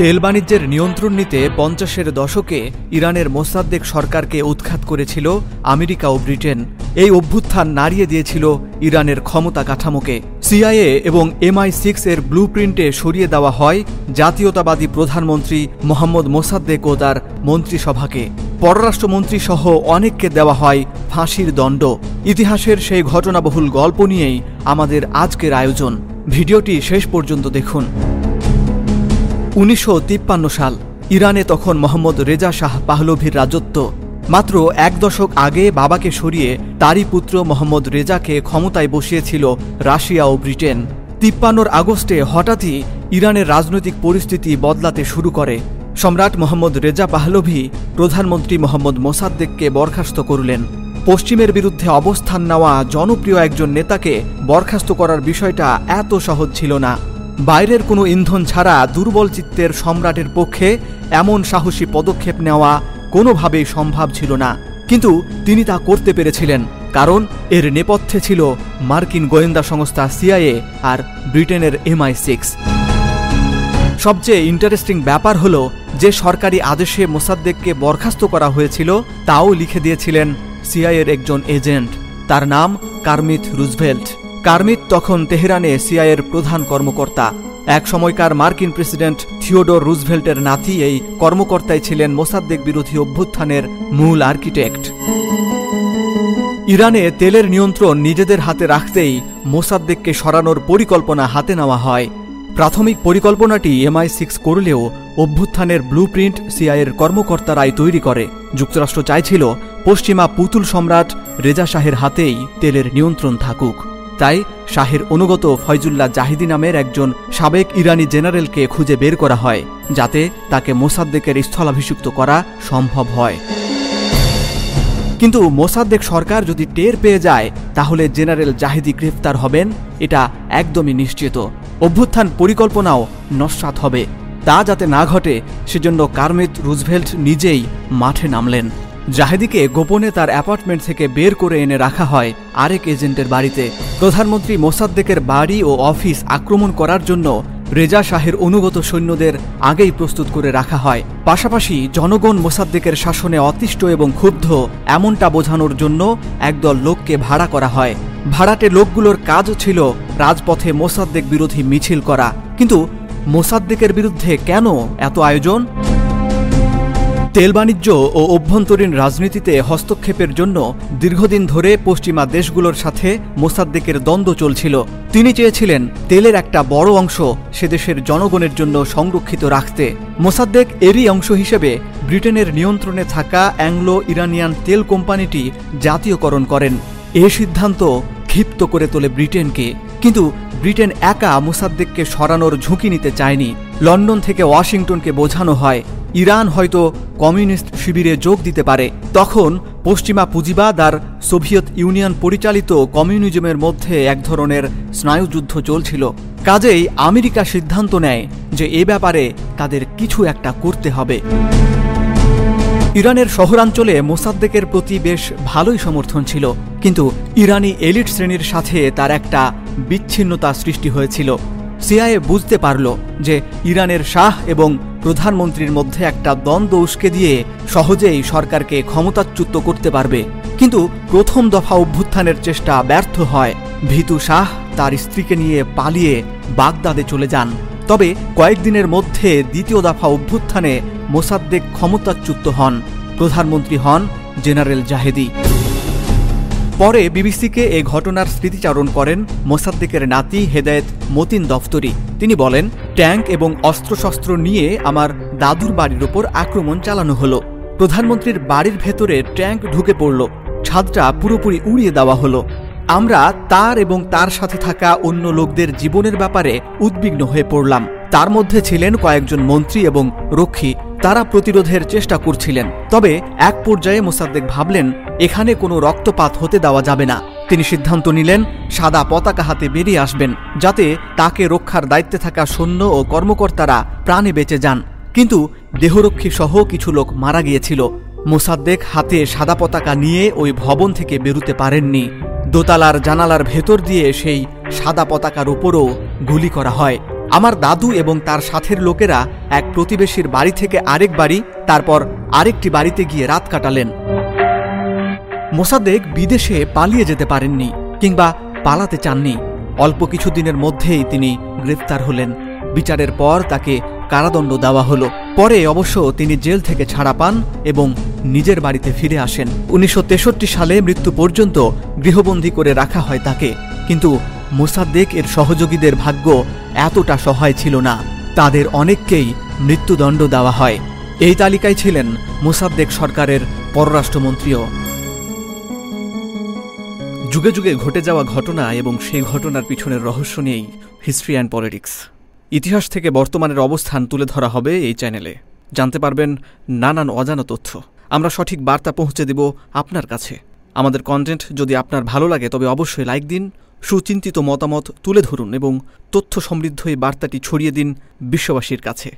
তেল বাণিজ্যের নিয়ন্ত্রণ নিতে পঞ্চাশের দশকে ইরানের মোসাদ্দেক সরকারকে উৎখাত করেছিল আমেরিকা ও ব্রিটেন। এই অভ্যুত্থান নাড়িয়ে দিয়েছিল ইরানের ক্ষমতা কাঠামোকে। সিআইএ এবং এমআই সিক্স এর ব্লু প্রিন্টে সরিয়ে দেওয়া হয় জাতীয়তাবাদী প্রধানমন্ত্রী মোহাম্মদ মোসাদ্দেক ও তার মন্ত্রিসভাকে। পররাষ্ট্রমন্ত্রী সহ অনেককে দেওয়া হয় ফাঁসির দণ্ড। ইতিহাসের সেই ঘটনাবহুল গল্প নিয়েই আমাদের আজকের আয়োজন। ভিডিওটি শেষ পর্যন্ত দেখুন। উনিশশো তিপ্পান্ন সাল ইরানে তখন মোহাম্মদ রেজা শাহ পাহলভির রাজত্ব। মাত্র এক দশক আগে বাবাকে সরিয়ে তারই পুত্র মোহাম্মদ রেজাকে ক্ষমতায় বসিয়েছিল রাশিয়া ও ব্রিটেন। তিপ্পান্নর আগস্টে হঠাৎই ইরানের রাজনৈতিক পরিস্থিতি বদলাতে শুরু করে। সম্রাট মোহাম্মদ রেজা পাহলভি প্রধানমন্ত্রী মোহাম্মদ মোসাদ্দেককে বরখাস্ত করলেন। পশ্চিমের বিরুদ্ধে অবস্থান নেওয়া জনপ্রিয় একজন নেতাকে বরখাস্ত করার বিষয়টা এত সহজ ছিল না। বাইরের কোনো ইন্ধন ছাড়া দুর্বল চিত্তের সম্রাটের পক্ষে এমন সাহসী পদক্ষেপ নেওয়া কোনোভাবেই সম্ভব ছিল না। কিন্তু তিনি তা করতে পেরেছিলেন, কারণ এর নেপথ্যে ছিল মার্কিন গোয়েন্দা সংস্থা সিআইএ আর ব্রিটেনের এমআই সিক্স। সবচেয়ে ইন্টারেস্টিং ব্যাপার হলো, যে সরকারি আদেশে মোসাদ্দেককে বরখাস্ত করা হয়েছিল, তাও লিখে দিয়েছিলেন সিআইয়ের একজন এজেন্ট। তার নাম কার্মিথ রুজভেল্ট। কার্মিত তখন তেহরানে সিআইয়ের প্রধান কর্মকর্তা। এক সময়কার মার্কিন প্রেসিডেন্ট থিওডোর রুজভেল্টের নাতি এই কর্মকর্তাই ছিলেন মোসাদ্দেক বিরোধী অভ্যুত্থানের মূল আর্কিটেক্ট। ইরানে তেলের নিয়ন্ত্রণ নিজেদের হাতে রাখতেই মোসাদ্দেককে সরানোর পরিকল্পনা হাতে নেওয়া হয়। প্রাথমিক পরিকল্পনাটি এমআই সিক্স করলেও অভ্যুত্থানের ব্লু প্রিন্ট সিআইয়ের কর্মকর্তারাই তৈরি করে। যুক্তরাষ্ট্র চাইছিল পশ্চিমা পুতুল সম্রাট রেজা শাহের হাতেই তেলের নিয়ন্ত্রণ থাকুক। তাই শাহের অনুগত ফয়জুল্লাহ জাহিদি নামের একজন সাবেক ইরানি জেনারেলকে খুঁজে বের করা হয়, যাতে তাকে মোসাদ্দেকের স্থলাভিষিক্ত করা সম্ভব হয়। কিন্তু মোসাদ্দেক সরকার যদি টের পেয়ে যায়, তাহলে জেনারেল জাহিদি গ্রেফতার হবেন, এটা একদমই নিশ্চিত। অভ্যুত্থান পরিকল্পনাও নস্বাত হবে। তা যাতে না ঘটে, সেজন্য কার্মিত রুজভেল্ট নিজেই মাঠে নামলেন। জাহেদিকে গোপনে তার অ্যাপার্টমেন্ট থেকে বের করে এনে রাখা হয় আরেক এজেন্টের বাড়িতে। প্রধানমন্ত্রী মোসাদ্দেকের বাড়ি ও অফিস আক্রমণ করার জন্য রেজা শাহের অনুগত সৈন্যদের আগেই প্রস্তুত করে রাখা হয়। পাশাপাশি জনগণ মোসাদ্দেকের শাসনে অতিষ্ঠ এবং ক্ষুব্ধ এমনটা বোঝানোর জন্য একদল লোককে ভাড়া করা হয়। ভাড়াটে লোকগুলোর কাজ ছিল রাজপথে মোসাদ্দেক বিরোধী মিছিল করা। কিন্তু মোসাদ্দেকের বিরুদ্ধে কেন এত আয়োজন? তেল বাণিজ্য ও অভ্যন্তরীণ রাজনীতিতে হস্তক্ষেপের জন্য দীর্ঘদিন ধরে পশ্চিমা দেশগুলোর সাথে মোসাদ্দেকের দ্বন্দ্ব চলছিল। তিনি চেয়েছিলেন তেলের একটা বড় অংশ সে দেশের জনগণের জন্য সংরক্ষিত রাখতে। মোসাদ্দেক এরই অংশ হিসেবে ব্রিটেনের নিয়ন্ত্রণে থাকা অ্যাংলো ইরানিয়ান তেল কোম্পানিটি জাতীয়করণ করেন। এ সিদ্ধান্ত ক্ষিপ্ত করে তোলে ব্রিটেনকে। কিন্তু ব্রিটেন একা মোসাদ্দেককে সরানোর ঝুঁকি নিতে চায়নি। লন্ডন থেকে ওয়াশিংটনকে বোঝানো হয় ইরান হয়তো কমিউনিস্ট শিবিরে যোগ দিতে পারে। তখন পশ্চিমা পুঁজিবাদ আর সোভিয়েত ইউনিয়ন পরিচালিত কমিউনিজমের মধ্যে এক ধরনের স্নায়ুযুদ্ধ চলছিল। কাজেই আমেরিকা সিদ্ধান্ত নেয় যে এ ব্যাপারে তাদের কিছু একটা করতে হবে। ইরানের শহরাঞ্চলে মোসাদ্দেকের প্রতি বেশ ভালোই সমর্থন ছিল, কিন্তু ইরানি এলিট শ্রেণির সাথে তার একটা বিচ্ছিন্নতা সৃষ্টি হয়েছিল। সিআইএ বুঝতে পারল যে ইরানের শাহ এবং প্রধানমন্ত্রীর মধ্যে একটা দ্বন্দ্ব উস্কে দিয়ে সহজেই সরকারকে ক্ষমতাচ্যুত করতে পারবে। কিন্তু প্রথম দফা অভ্যুত্থানের চেষ্টা ব্যর্থ হয়। ভীতু শাহ তার স্ত্রীকে নিয়ে পালিয়ে বাগদাদে চলে যান। তবে কয়েকদিনের মধ্যে দ্বিতীয় দফা অভ্যুত্থানে মোসাদ্দেক ক্ষমতাচ্যুত হন। প্রধানমন্ত্রী হন জেনারেল জাহেদি। পরে বিবিসিকে এ ঘটনার স্মৃতিচারণ করেন মোসাদ্দেকের নাতি হেদায়েত মতিন দফতরি। তিনি বলেন, ট্যাঙ্ক এবং অস্ত্রশস্ত্র নিয়ে আমার দাদুর বাড়ির ওপর আক্রমণ চালানো হলো। প্রধানমন্ত্রীর বাড়ির ভেতরে ট্যাঙ্ক ঢুকে পড়ল। ছাদটা পুরোপুরি উড়িয়ে দেওয়া হলো। আমরা তার এবং তার সাথে থাকা অন্য লোকদের জীবনের ব্যাপারে উদ্বিগ্ন হয়ে পড়লাম। তার মধ্যে ছিলেন কয়েকজন মন্ত্রী এবং রক্ষী। তারা প্রতিরোধের চেষ্টা করছিলেন। তবে এক পর্যায়ে মোসাদ্দেক ভাবলেন, এখানে কোনো রক্তপাত হতে দেওয়া যাবে না। তিনি সিদ্ধান্ত নিলেন, সাদা পতাকা হাতে বেরিয়ে আসবেন, যাতে তাকে রক্ষার দায়িত্বে থাকা সৈন্য ও কর্মকর্তারা প্রাণে বেঁচে যান। কিন্তু দেহরক্ষী সহ কিছু লোক মারা গিয়েছিল। মোসাদ্দেক হাতে সাদা পতাকা নিয়ে ওই ভবন থেকে বেরুতে পারেননি। দোতালার জানালার ভেতর দিয়ে সেই সাদা পতাকার উপরও গুলি করা হয়। আমার দাদু এবং তার সাথের লোকেরা এক প্রতিবেশীর বাড়ি থেকে আরেক বাড়ি, তারপর আরেকটি বাড়িতে গিয়ে রাত কাটালেন। মোসাদ্দেক বিদেশে পালিয়ে যেতে পারেননি কিংবা পালাতে চাননি। অল্প কিছুদিনের মধ্যেই তিনি গ্রেফতার হলেন। বিচারের পর তাকে কারাদণ্ড দেওয়া হলো। পরে অবশ্য তিনি জেল থেকে ছাড়া পান এবং নিজের বাড়িতে ফিরে আসেন। উনিশশো তেষট্টি সালে মৃত্যু পর্যন্ত গৃহবন্দী করে রাখা হয় তাকে। কিন্তু মোসাদ্দেক এর সহযোগীদের ভাগ্য এতটা সহায় ছিল না। তাদের অনেককেই মৃত্যুদণ্ড দেওয়া হয়। এই তালিকায় ছিলেন মোসাদ্দেক সরকারের পররাষ্ট্রমন্ত্রীও। যুগে যুগে ঘটে যাওয়া ঘটনা এবং সেই ঘটনার পিছনের রহস্য নিয়েই হিস্ট্রি অ্যান্ড পলিটিক্স। ইতিহাস থেকে বর্তমানের অবস্থান তুলে ধরা হবে এই চ্যানেলে। জানতে পারবেন নানান অজানা তথ্য। আমরা সঠিক বার্তা পৌঁছে দেব আপনার কাছে। আমাদের কন্টেন্ট যদি আপনার ভালো লাগে, তবে অবশ্যই লাইক দিন, সুচিন্তিত মতামত তুলে ধরুন এবং তথ্য সমৃদ্ধ এই বার্তাটি ছড়িয়ে দিন বিশ্ববাসীর কাছে।